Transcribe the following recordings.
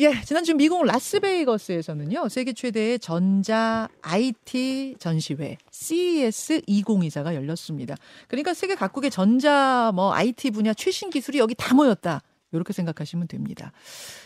예, 지난주 미국 라스베이거스에서는요, 세계 최대의 전자 IT 전시회 CES 2024가 열렸습니다. 그러니까 세계 각국의 전자 뭐 IT 분야 최신 기술이 여기 다 모였다. 이렇게 생각하시면 됩니다.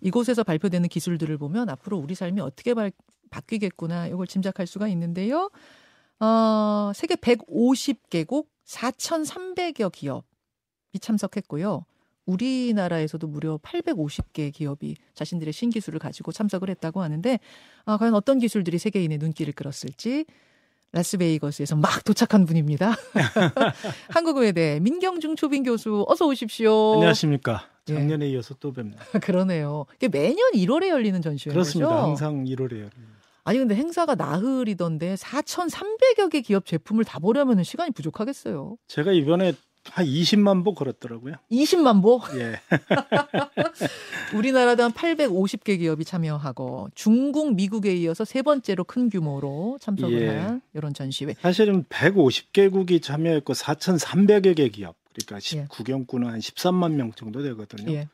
이곳에서 발표되는 기술들을 보면 앞으로 우리 삶이 어떻게 발, 바뀌겠구나 이걸 짐작할 수가 있는데요. 어, 세계 150개국 4,300여 기업이 참석했고요. 우리나라에서도 무려 850개 기업이 자신들의 신기술을 가지고 참석을 했다고 하는데 아, 과연 어떤 기술들이 세계인의 눈길을 끌었을지 라스베이거스에서 막 도착한 분입니다. 한국의대 민경중 초빙 교수 어서 오십시오. 안녕하십니까. 작년에 예. 이어서 또 뵙네요. 그러네요. 이게 매년 1월에 열리는 전시회죠. 그렇습니다. 항상 1월에 열립니다. 아니 근데 행사가 나흘이던데 4,300여 개 기업 제품을 다 보려면 시간이 부족하겠어요. 제가 이번에 한 20만 보 걸었더라고요. 20만 보? 예. 우리나라도 한 850개 기업이 참여하고 중국, 미국에 이어서 세 번째로 큰 규모로 참석을 예. 한 이런 전시회. 사실은 150개국이 참여했고 4,300여 개 기업. 그러니까 19개국은 예. 한 13만 명 정도 되거든요. 예.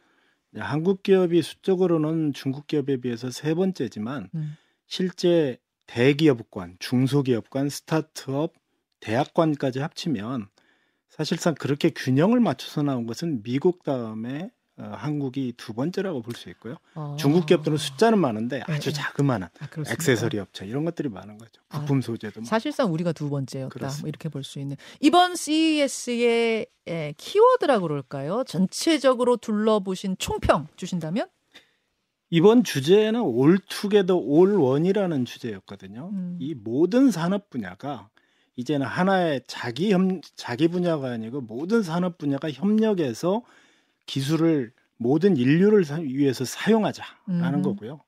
한국 기업이 수적으로는 중국 기업에 비해서 세 번째지만 음. 실제 대기업관, 중소기업관, 스타트업, 대학관까지 합치면 사실상 그렇게 균형을 맞춰서 나온 것은 미국 다음에 어, 한국이 두 번째라고 볼 수 있고요. 어. 중국 기업들은 숫자는 많은데 네, 아주 네. 자그마한 아, 액세서리 업체 이런 것들이 많은 거죠. 아, 부품 소재도 아, 사실상 우리가 두 번째였다. 뭐 이렇게 볼 수 있는 이번 CES의 에, 키워드라고 그럴까요? 전체적으로 둘러보신 총평 주신다면? 이번 주제는 올 투게더 올 원이라는 주제였거든요. 음. 이 모든 산업 분야가 이제는 하나의 자기 협, 자기 분야가 아니고 모든 산업 분야가 협력해서 기술을 모든 인류를 위해서 사용하자라는 음. 거고요.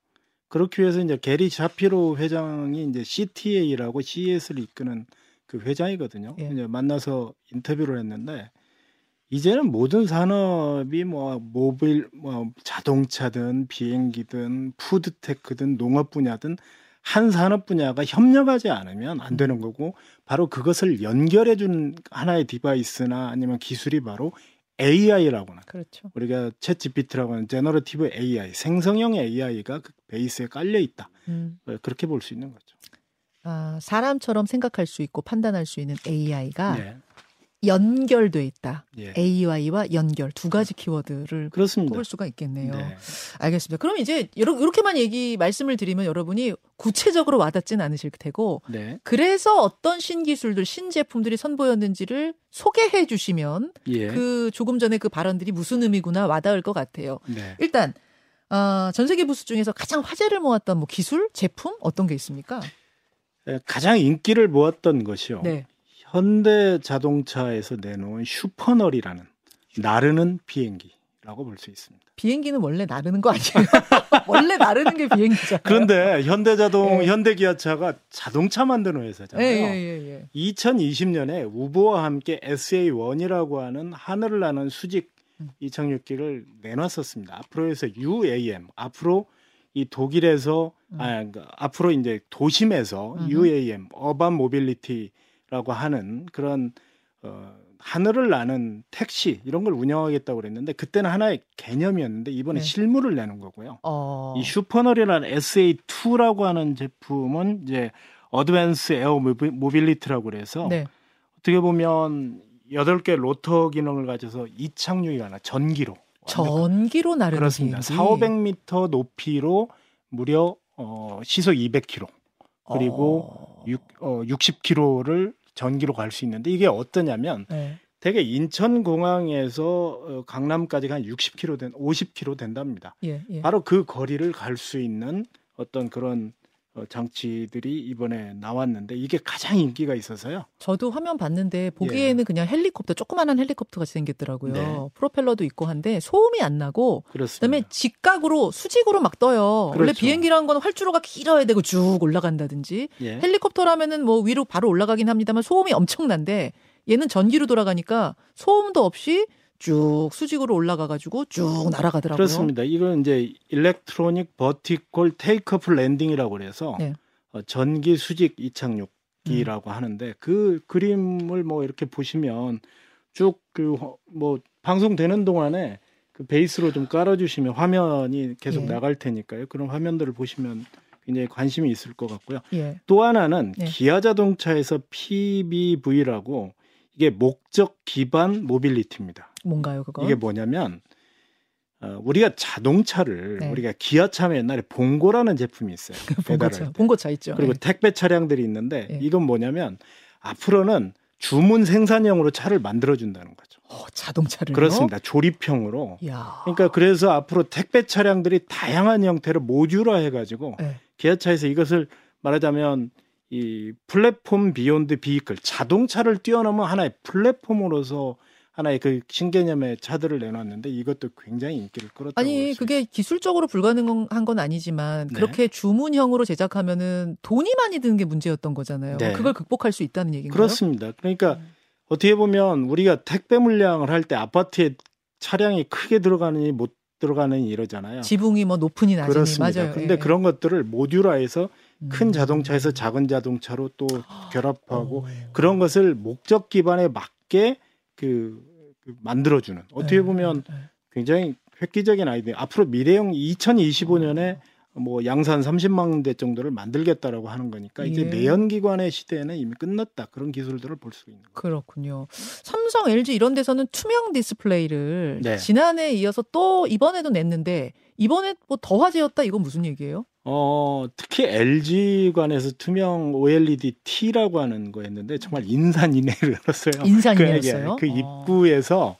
그렇기 위해서 이제 게리 샤피로 회장이 이제 CTA라고 CES를 이끄는 그 회장이거든요. 예. 이제 만나서 인터뷰를 했는데 이제는 모든 산업이 뭐 모빌 뭐 자동차든 비행기든 food tech든 농업 분야든 한 산업 분야가 협력하지 않으면 안 되는 거고 바로 그것을 연결해 준 하나의 device나 아니면 기술이 바로 AI라고 하는 그렇죠. 우리가 챗 GPT라고 하는 generative AI 생성형 AI가 그 베이스에 깔려 있다. 음. 어, 그렇게 볼 수 있는 거죠. 아, 사람처럼 생각할 수 있고 판단할 수 있는 AI가 네. 연결돼 있다. 예. AI와 연결 두 가지 키워드를 그렇습니다. 뽑을 수가 있겠네요. 네. 알겠습니다. 그럼 이제 이렇게만 얘기 말씀을 드리면 여러분이 구체적으로 와닿지는 않으실 테고 네. 그래서 어떤 신기술들, 신제품들이 선보였는지를 소개해 주시면 예. 그 조금 전에 그 발언들이 무슨 의미구나 와닿을 것 같아요. 네. 일단 어, 전 세계 부스 중에서 가장 화제를 모았던 뭐 기술, 제품 어떤 게 있습니까? 가장 인기를 모았던 것이요. 네. 현대 자동차에서 내놓은 슈퍼널이라는 나르는 비행기 라고 볼 수 있습니다. 비행기는 원래 나르는 거 아니에요? 원래 나르는 게 비행기잖아요. 그런데 현대자동, 네. 현대기아차가 자동차 만드는 회사잖아요. 네, 예, 예, 2020년에 우보와 함께 SA1이라고 하는 하늘을 나는 수직 음. 이착륙기를 내놨었습니다. 앞으로 해서 UAM, 앞으로 이 독일에서 음. 아, 그러니까 앞으로 이제 도심에서 음. UAM, urban mobility 라고 하는 그런 어, 하늘을 나는 택시 이런 걸 운영하겠다고 그랬는데 그때는 하나의 개념이었는데 이번에 네. 실물을 내는 거고요. 어... 이 슈퍼널이라는 SA2라고 하는 제품은 이제 advanced air mobility라고 그래서 네. 어떻게 보면 8개 로터 기능을 가져서 이착륙이 가능 전기로 전기로 나르는 그렇습니다. 4, 500m 높이로 무려 어, 시속 200km 그리고 어... 6, 어, 60km를 전기로 갈 수 있는데 이게 어떠냐면 네. 대개 인천공항에서 어, 강남까지 한 60km 된 50km 된답니다. 예, 예. 바로 그 거리를 갈 수 있는 어떤 그런 어, 장치들이 이번에 나왔는데 이게 가장 인기가 있어서요. 저도 화면 봤는데 보기에는 예. 그냥 헬리콥터 조그만한 헬리콥터 같이 생겼더라고요. 네. 프로펠러도 있고 한데 소음이 안 나고 그렇습니다. 그다음에 직각으로 수직으로 막 떠요. 그렇죠. 원래 비행기라는 건 활주로가 길어야 되고 쭉 올라간다든지 예. 헬리콥터라면은 뭐 위로 바로 올라가긴 합니다만 소음이 엄청난데 얘는 전기로 돌아가니까 소음도 없이 쭉 수직으로 올라가 가지고 쭉 날아가더라고요. 그렇습니다. 이건 이제 electronic vertical takeoff landing이라고 그래서 네. 어, 전기 수직 이착륙기라고 음. 하는데 그 그림을 뭐 이렇게 보시면 쭉 그 뭐 방송되는 동안에 그 베이스로 좀 깔아주시면 화면이 계속 예. 나갈 테니까요. 그런 화면들을 보시면 굉장히 관심이 있을 것 같고요. 예. 또 하나는 예. 기아 자동차에서 PBV라고 이게 목적 기반 모빌리티입니다. 뭔가요, 그거? 이게 뭐냐면 어, 우리가 자동차를 네. 우리가 기아차면 옛날에 봉고라는 제품이 있어요. 봉고차, 봉고차 있죠. 그리고 네. 택배 차량들이 있는데 네. 이건 뭐냐면 앞으로는 주문 생산형으로 차를 만들어 준다는 거죠. 어, 자동차를 그렇습니다. 조립형으로. 야. 그러니까 그래서 앞으로 택배 차량들이 다양한 형태로 모듈화 해가지고 네. 기아차에서 이것을 말하자면 이 platform beyond vehicle 자동차를 뛰어넘은 하나의 플랫폼으로서 하나의 그 신개념의 차들을 내놨는데 이것도 굉장히 인기를 끌었다고 아니 그게 기술적으로 불가능한 건 아니지만 네. 그렇게 주문형으로 제작하면은 돈이 많이 드는 게 문제였던 거잖아요. 네. 그걸 극복할 수 있다는 얘기인가요? 그렇습니다. 그러니까 음. 어떻게 보면 우리가 택배 물량을 할 때 아파트에 차량이 크게 들어가느니 못 들어가느니 이러잖아요. 지붕이 뭐 높으니 낮으니 그렇습니다. 맞아요. 근데 예. 그런 것들을 모듈화해서 큰 음. 자동차에서 작은 자동차로 또 결합하고 오. 그런 것을 목적 기반에 맞게 그, 그 만들어주는 어떻게 네, 보면 네, 네. 굉장히 획기적인 아이디어. 앞으로 미래형 2025년에 뭐 양산 30만 대 정도를 만들겠다라고 하는 거니까 이제 예. 내연기관의 시대에는 이미 끝났다 그런 기술들을 볼 수 있는 거죠. 그렇군요. 삼성, LG 이런 데서는 투명 디스플레이를 네. 지난해에 이어서 또 이번에도 냈는데 이번에 뭐 더 화제였다 이건 무슨 얘기예요? 어 특히 LG관에서 투명 OLED T라고 하는 거였는데 정말 인산인해를 열었어요. 인산인해였어요? 그, 그 입구에서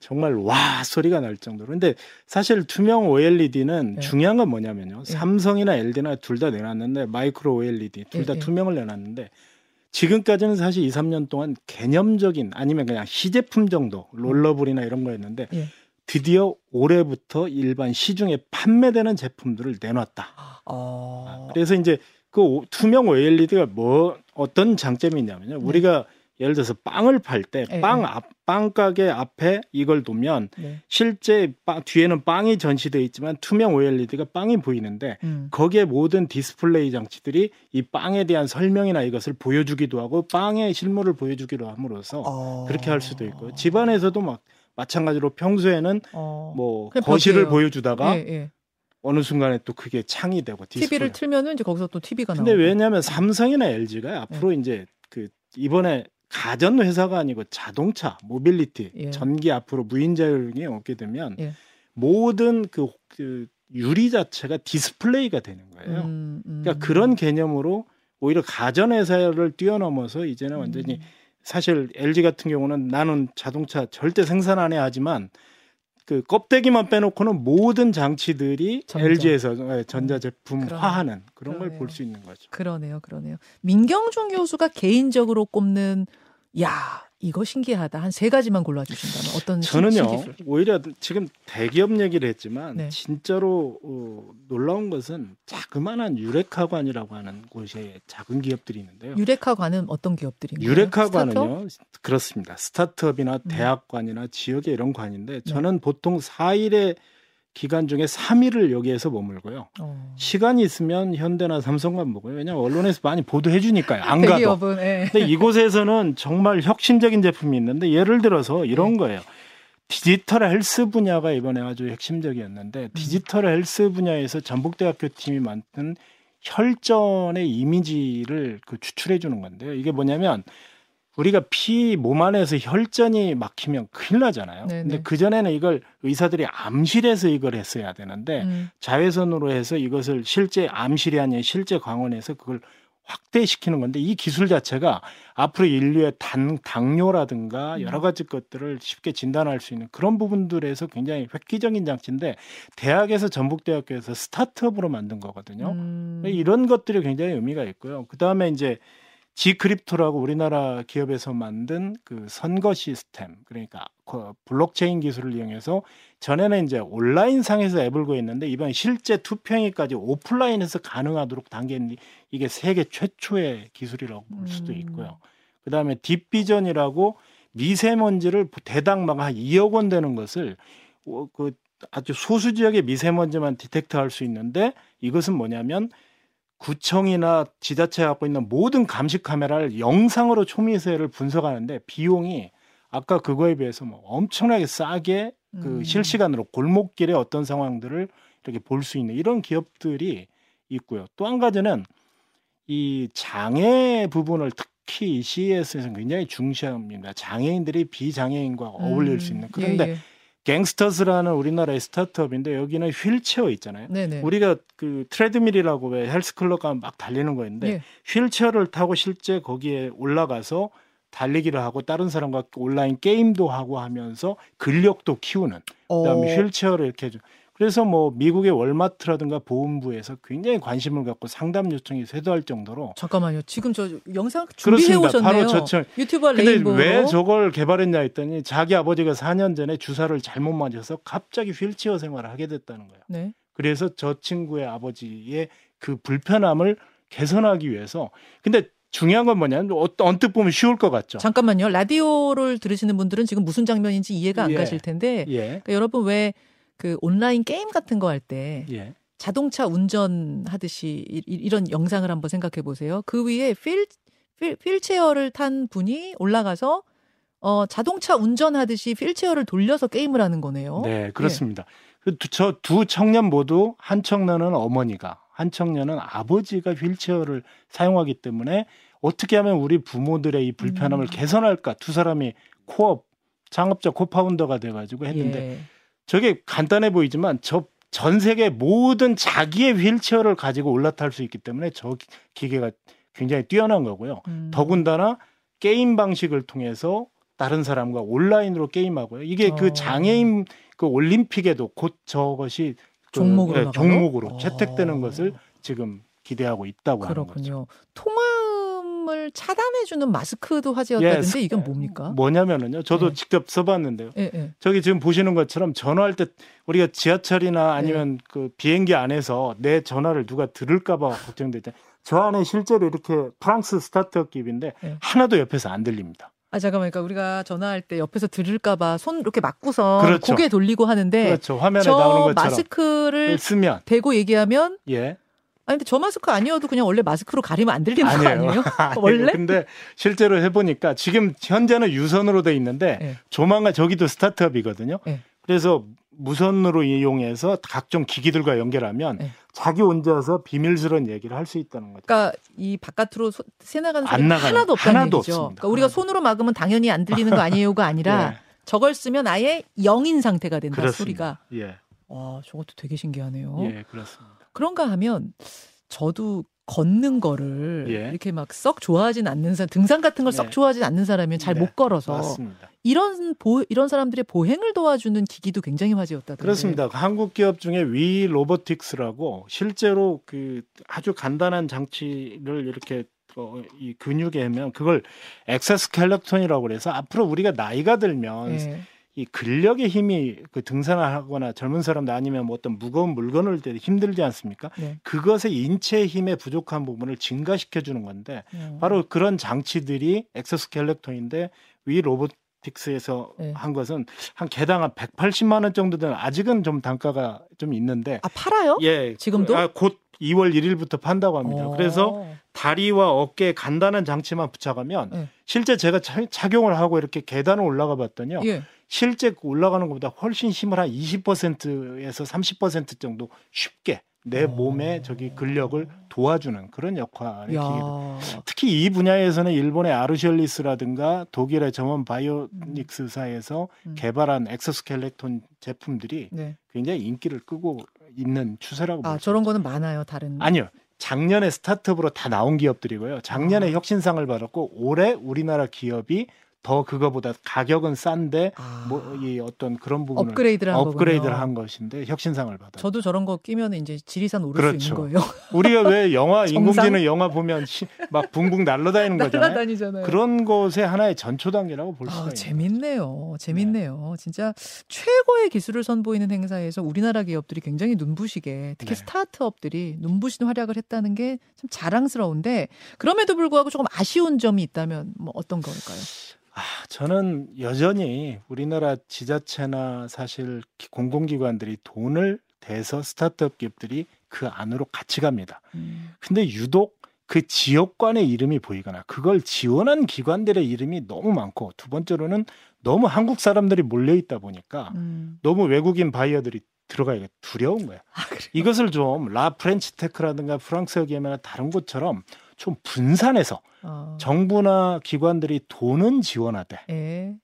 정말 와 소리가 날 정도로. 근데 사실 투명 OLED는 네. 중요한 건 뭐냐면요. 네. 삼성이나 LG나 둘 다 내놨는데 마이크로 OLED 둘다 네. 투명을 내놨는데 지금까지는 사실 2, 3년 동안 개념적인 아니면 그냥 시제품 정도 롤러블이나 이런 거였는데 예. 드디어 올해부터 일반 시중에 판매되는 제품들을 내놨다. 어... 그래서 이제 그 투명 OLED가 뭐 어떤 장점이 있냐면요. 네. 우리가 예를 들어서 빵을 팔 때빵 네. 앞, 빵 가게 앞에 이걸 두면 네. 실제 빵, 뒤에는 빵이 전시되어 있지만 투명 OLED가 빵이 보이는데 음. 거기에 모든 디스플레이 장치들이 이 빵에 대한 설명이나 이것을 보여주기도 하고 빵의 실물을 보여주기도 함으로써 어... 그렇게 할 수도 있고 집안에서도 막 마찬가지로 평소에는 어... 뭐 거실을 보여주다가 예, 예. 어느 순간에 또 그게 창이 되고 디스플레이. TV를 틀면은 이제 거기서 또 TV가 나오고. 근데 왜냐하면 삼성이나 LG가 앞으로 예. 이제 그 이번에 가전 회사가 아니고 자동차, 모빌리티, 예. 전기 앞으로 무인자율이 오게 되면 예. 모든 그, 그, 유리 자체가 디스플레이가 되는 거예요. 음, 음. 그러니까 그런 개념으로 오히려 가전 회사를 뛰어넘어서 이제는 완전히 음. 사실 LG 같은 경우는 나는 자동차 절대 생산 안 해 하지만 그 껍데기만 빼놓고는 모든 장치들이 전자. LG에서 예, 전자 제품화하는 그런 걸 볼 수 있는 거죠. 그러네요, 그러네요. 민경준 교수가 개인적으로 꼽는 야 이거 신기하다 한 세 가지만 골라주신다면 어떤 저는요 신기술? 오히려 지금 대기업 얘기를 했지만 네. 진짜로 어, 놀라운 것은 자그마한 유레카관이라고 하는 곳에 작은 기업들이 있는데요. 유레카관은 어떤 기업들인가요? 유레카관은요 스타트업? 그렇습니다. 스타트업이나 음. 대학관이나 지역의 이런 관인데 네. 저는 네. 보통 4일에 기간 중에 3일을 여기에서 머물고요. 어. 시간이 있으면 현대나 삼성만 보고요. 왜냐하면 언론에서 많이 보도해 주니까요. 안 가도. 예. 근데 이곳에서는 정말 혁신적인 제품이 있는데 예를 들어서 이런 네. 거예요. 디지털 헬스 분야가 이번에 아주 핵심적이었는데 음. 디지털 헬스 분야에서 전북대학교 팀이 만든 혈전의 이미지를 그 추출해 주는 건데요. 이게 뭐냐면 우리가 피 몸 안에서 혈전이 막히면 큰일 나잖아요. 네네. 근데 그 전에는 이걸 의사들이 암실에서 이걸 했어야 되는데 음. 자외선으로 해서 이것을 실제 암실이 아닌 실제 광원에서 그걸 확대시키는 건데 이 기술 자체가 앞으로 인류의 단, 당뇨라든가 음. 여러 가지 것들을 쉽게 진단할 수 있는 그런 부분들에서 굉장히 획기적인 장치인데 대학에서 전북대학교에서 스타트업으로 만든 거거든요. 음. 이런 것들이 굉장히 의미가 있고요. 그 다음에 이제 지크립토라고 우리나라 기업에서 만든 그 선거 시스템 그러니까 그 블록체인 기술을 이용해서 전에는 이제 온라인 상에서 앱을 구현했는데 이번 실제 투표행위까지 오프라인에서 가능하도록 단계는 이게 세계 최초의 기술이라고 볼 수도 음. 있고요. 그다음에 딥비전이라고 미세먼지를 대당 막한 2억 원 되는 것을 어, 그 아주 소수 지역의 미세먼지만 디텍트할 수 있는데 이것은 뭐냐면 구청이나 지자체가 갖고 있는 모든 감시 카메라를 영상으로 초미세를 분석하는데 비용이 아까 그거에 비해서 뭐 엄청나게 싸게 그 음. 실시간으로 골목길의 어떤 상황들을 이렇게 볼 수 있는 이런 기업들이 있고요. 또 한 가지는 이 장애 부분을 특히 CES에서 굉장히 중시합니다. 장애인들이 비장애인과 어울릴 수 있는. 그런데 예, 예. 캥스터즈라는 우리나라의 스타트업인데 여기는 휠체어 있잖아요. 네네. 우리가 그 트레드밀이라고 왜 헬스클럽 가면 막 달리는 거 있는데 예. 휠체어를 타고 실제 거기에 올라가서 달리기를 하고 다른 사람과 온라인 게임도 하고 하면서 근력도 키우는 그다음에 어, 휠체어를 이렇게. 그래서 뭐 미국의 월마트라든가 보험부에서 굉장히 관심을 갖고 상담 요청이 쇄도할 정도로 잠깐만요. 지금 저 영상 준비해 그렇습니다. 오셨네요. 바로 저처럼 유튜버 근데 레인보우. 왜 저걸 개발했냐 했더니 자기 아버지가 4년 전에 주사를 잘못 맞아서 갑자기 휠체어 생활을 하게 됐다는 거예요. 네. 그래서 저 친구의 아버지의 그 불편함을 개선하기 위해서 근데 중요한 건 뭐냐면 어- 언뜻 보면 쉬울 것 같죠. 잠깐만요. 라디오를 들으시는 분들은 지금 무슨 장면인지 이해가 안 예. 가실 텐데 예. 그러니까 여러분 왜 그 온라인 게임 같은 거 할때 예. 자동차 운전하듯이 이, 이- 이런 영상을 한번 생각해 보세요. 그 위에 휠, 휠 휠체어를 탄 분이 올라가서 어 자동차 운전하듯이 휠체어를 돌려서 게임을 하는 거네요. 네, 그렇습니다. 저두 청년 모두 한 청년은 어머니가, 한 청년은 아버지가 휠체어를 사용하기 때문에 어떻게 하면 우리 부모들의 이 불편함을 음. 개선할까? 두 사람이 코업 창업자 코파운더가 돼가지고 했는데 예. 저게 간단해 보이지만 저 전 세계 모든 자기의 휠체어를 가지고 올라탈 수 있기 때문에 저 기- 기계가 굉장히 뛰어난 거고요. 음. 더군다나 게임 방식을 통해서 다른 사람과 온라인으로 게임하고요. 이게 어. 그 장애인 그 올림픽에도 곧 저것이 그, 종목으로 예, 나가요? 종목으로 어. 채택되는 것을 지금 기대하고 있다고 하는 거죠. 그렇군요. 통화 음을 차단해주는 마스크도 화제였다던데 예, 이건 뭡니까? 뭐냐면은요. 저도 네. 직접 써봤는데요. 예, 예. 저기 지금 보시는 것처럼 전화할 때 우리가 지하철이나 아니면 네. 그 비행기 안에서 내 전화를 누가 들을까봐 걱정되죠. 저 안에 실제로 이렇게 프랑스 스타트업 기업인데 네. 하나도 옆에서 안 들립니다. 아 잠깐만, 그러니까 우리가 전화할 때 옆에서 들을까봐 손 이렇게 막고서 그렇죠. 고개 돌리고 하는데 그렇죠. 화면에 저 나오는 것처럼 마스크를 쓰면 대고 얘기하면 예 아니 근데 저 마스크 아니어도 그냥 원래 마스크로 가리면 안 들리는 거 아니에요. 아니에요? 아니에요. 원래? 근데 실제로 해보니까 지금 현재는 유선으로 돼 있는데 예. 조만간 저기도 스타트업이거든요. 예. 그래서 무선으로 이용해서 각종 기기들과 연결하면 예. 자기 혼자서 비밀스러운 얘기를 할 수 있다는 거죠. 그러니까 이 바깥으로 소- 새 나가는 안 소리. 하나도 없다는 하나도 얘기죠. 없습니다. 그러니까 우리가 하나도. 손으로 막으면 당연히 안 들리는 거 아니에요가 아니라 예, 저걸 쓰면 아예 영인 상태가 된다 그렇습니다. 소리가. 예, 와 저것도 되게 신기하네요. 예, 그렇습니다. 그런가 하면 저도 걷는 거를 예. 이렇게 막 썩 좋아하진 않는 사람, 등산 같은 걸썩 네. 좋아하진 않는 사람이면 잘 네, 못 걸어서 맞습니다. 이런 보 이런 사람들의 보행을 도와주는 기기도 굉장히 화제였다던데. 그렇습니다. 한국 기업 중에 위 로보틱스라고 실제로 그 아주 간단한 장치를 이렇게 어, 이 근육에 하면 그걸 엑서스켈레톤이라고 그래서 앞으로 우리가 나이가 들면 예. 이 근력의 힘이 그 등산을 하거나 젊은 사람들 아니면 뭐 어떤 무거운 물건을 들때 힘들지 않습니까? 네. 그것의 인체 힘의 부족한 부분을 증가시켜 주는 건데 어. 바로 그런 장치들이 엑서스켈레톤인데 위 로보틱스에서 네. 한 것은 한 개당 한 180만 원 정도 되는 아직은 좀 단가가 좀 있는데 아 팔아요? 예 지금도? 아, 곧 2월 1일부터 판다고 합니다. 어. 그래서 다리와 어깨에 간단한 장치만 붙여가면 네. 실제 제가 차- 착용을 하고 이렇게 계단을 올라가 봤더니요. 예. 실제 올라가는 것보다 훨씬 힘을 한 20%에서 30% 정도 쉽게 내 어. 몸에 저기 근력을 도와주는 그런 역할의 기계들. 야. 특히 이 분야에서는 일본의 아르셜리스라든가 독일의 점원 바이오닉스사에서 음. 개발한 엑소스켈레톤 제품들이 네. 굉장히 인기를 끄고 있는 추세라고 아 저런 거는 많아요. 다른. 아니요. 작년에 스타트업으로 다 나온 기업들이고요. 작년에 아. 혁신상을 받았고 올해 우리나라 기업이 더 그거보다 가격은 싼데 아. 뭐이 어떤 그런 부분을 업그레이드를 한 업그레이드를. 한 것인데 혁신상을 받았죠. 저도 저런 거 끼면 이제 지리산 오를 그렇죠. 수 있는 거예요. 우리가 왜 영화? 인공지능 영화 보면 시- 막 붕붕 날아다니는 거잖아요. 날아다니잖아요. 그런 것의 하나의 전초 단계라고 볼 수가 아, 있는 재밌네요. 재밌네요. 진짜 최고의 기술을 선보이는 행사에서 우리나라 기업들이 굉장히 눈부시게 특히 네. 스타트업들이 눈부신 활약을 했다는 게 참 자랑스러운데 그럼에도 불구하고 조금 아쉬운 점이 있다면 뭐 어떤 걸까요? 아, 저는 여전히 우리나라 지자체나 사실 기- 공공기관들이 돈을 대서 스타트업 기업들이 그 안으로 같이 갑니다. 음, 근데 유독 그 지역 관의 이름이 보이거나 그걸 지원한 기관들의 이름이 너무 많고 두 번째로는 너무 한국 사람들이 몰려 있다 보니까 음. 너무 외국인 바이어들이 들어가기가 두려운 거야. 아, 이것을 좀 La French Tech라든가 프랑스 여기에나 다른 곳처럼 좀 분산해서 어. 정부나 기관들이 돈은 지원하되 예.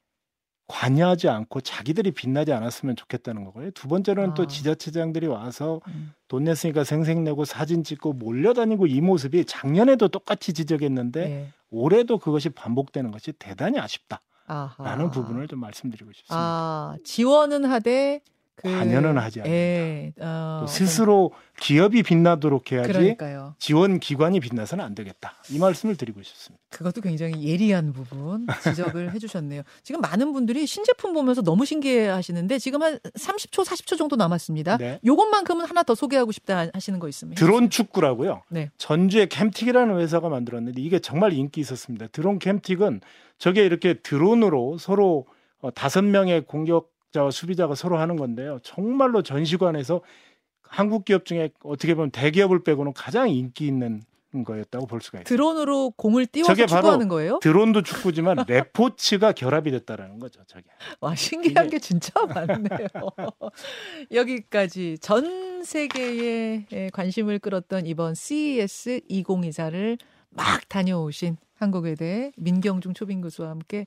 관여하지 않고 자기들이 빛나지 않았으면 좋겠다는 거고요. 두 번째로는 아. 또 지자체장들이 와서 음. 돈 냈으니까 생색내고 사진 찍고 몰려다니고 이 모습이 작년에도 똑같이 지적했는데 예. 올해도 그것이 반복되는 것이 대단히 아쉽다라는 아하. 부분을 좀 말씀드리고 싶습니다. 아, 지원은 하되 그, 관여는 하지 않는다. 예, 어, 스스로 기업이 빛나도록 해야지 그러니까요. 지원 기관이 빛나서는 안 되겠다. 이 말씀을 드리고 싶습니다. 그것도 굉장히 예리한 부분 지적을 해주셨네요. 지금 많은 분들이 신제품 보면서 너무 신기해하시는데 지금 한 30초, 40초 정도 남았습니다. 네. 요것만큼은 하나 더 소개하고 싶다 하시는 거 있으면 드론 축구라고요. 네. 전주에 캠틱이라는 회사가 만들었는데 이게 정말 인기 있었습니다. 드론 캠틱은 저게 이렇게 드론으로 서로 어, 다섯 명의 공격 자와 수비자가 서로 하는 건데요. 정말로 전시관에서 한국 기업 중에 어떻게 보면 대기업을 빼고는 가장 인기 있는 거였다고 볼 수가 있어요. 드론으로 공을 띄워서 축구하는 거예요? 드론도 축구지만 레포츠가 결합이 됐다라는 거죠. 저게. 와 신기한 게 진짜 많네요. 여기까지 전 세계에 관심을 끌었던 이번 CES 2024를 막 다녀오신 한국외대 민경중 초빙 교수와 함께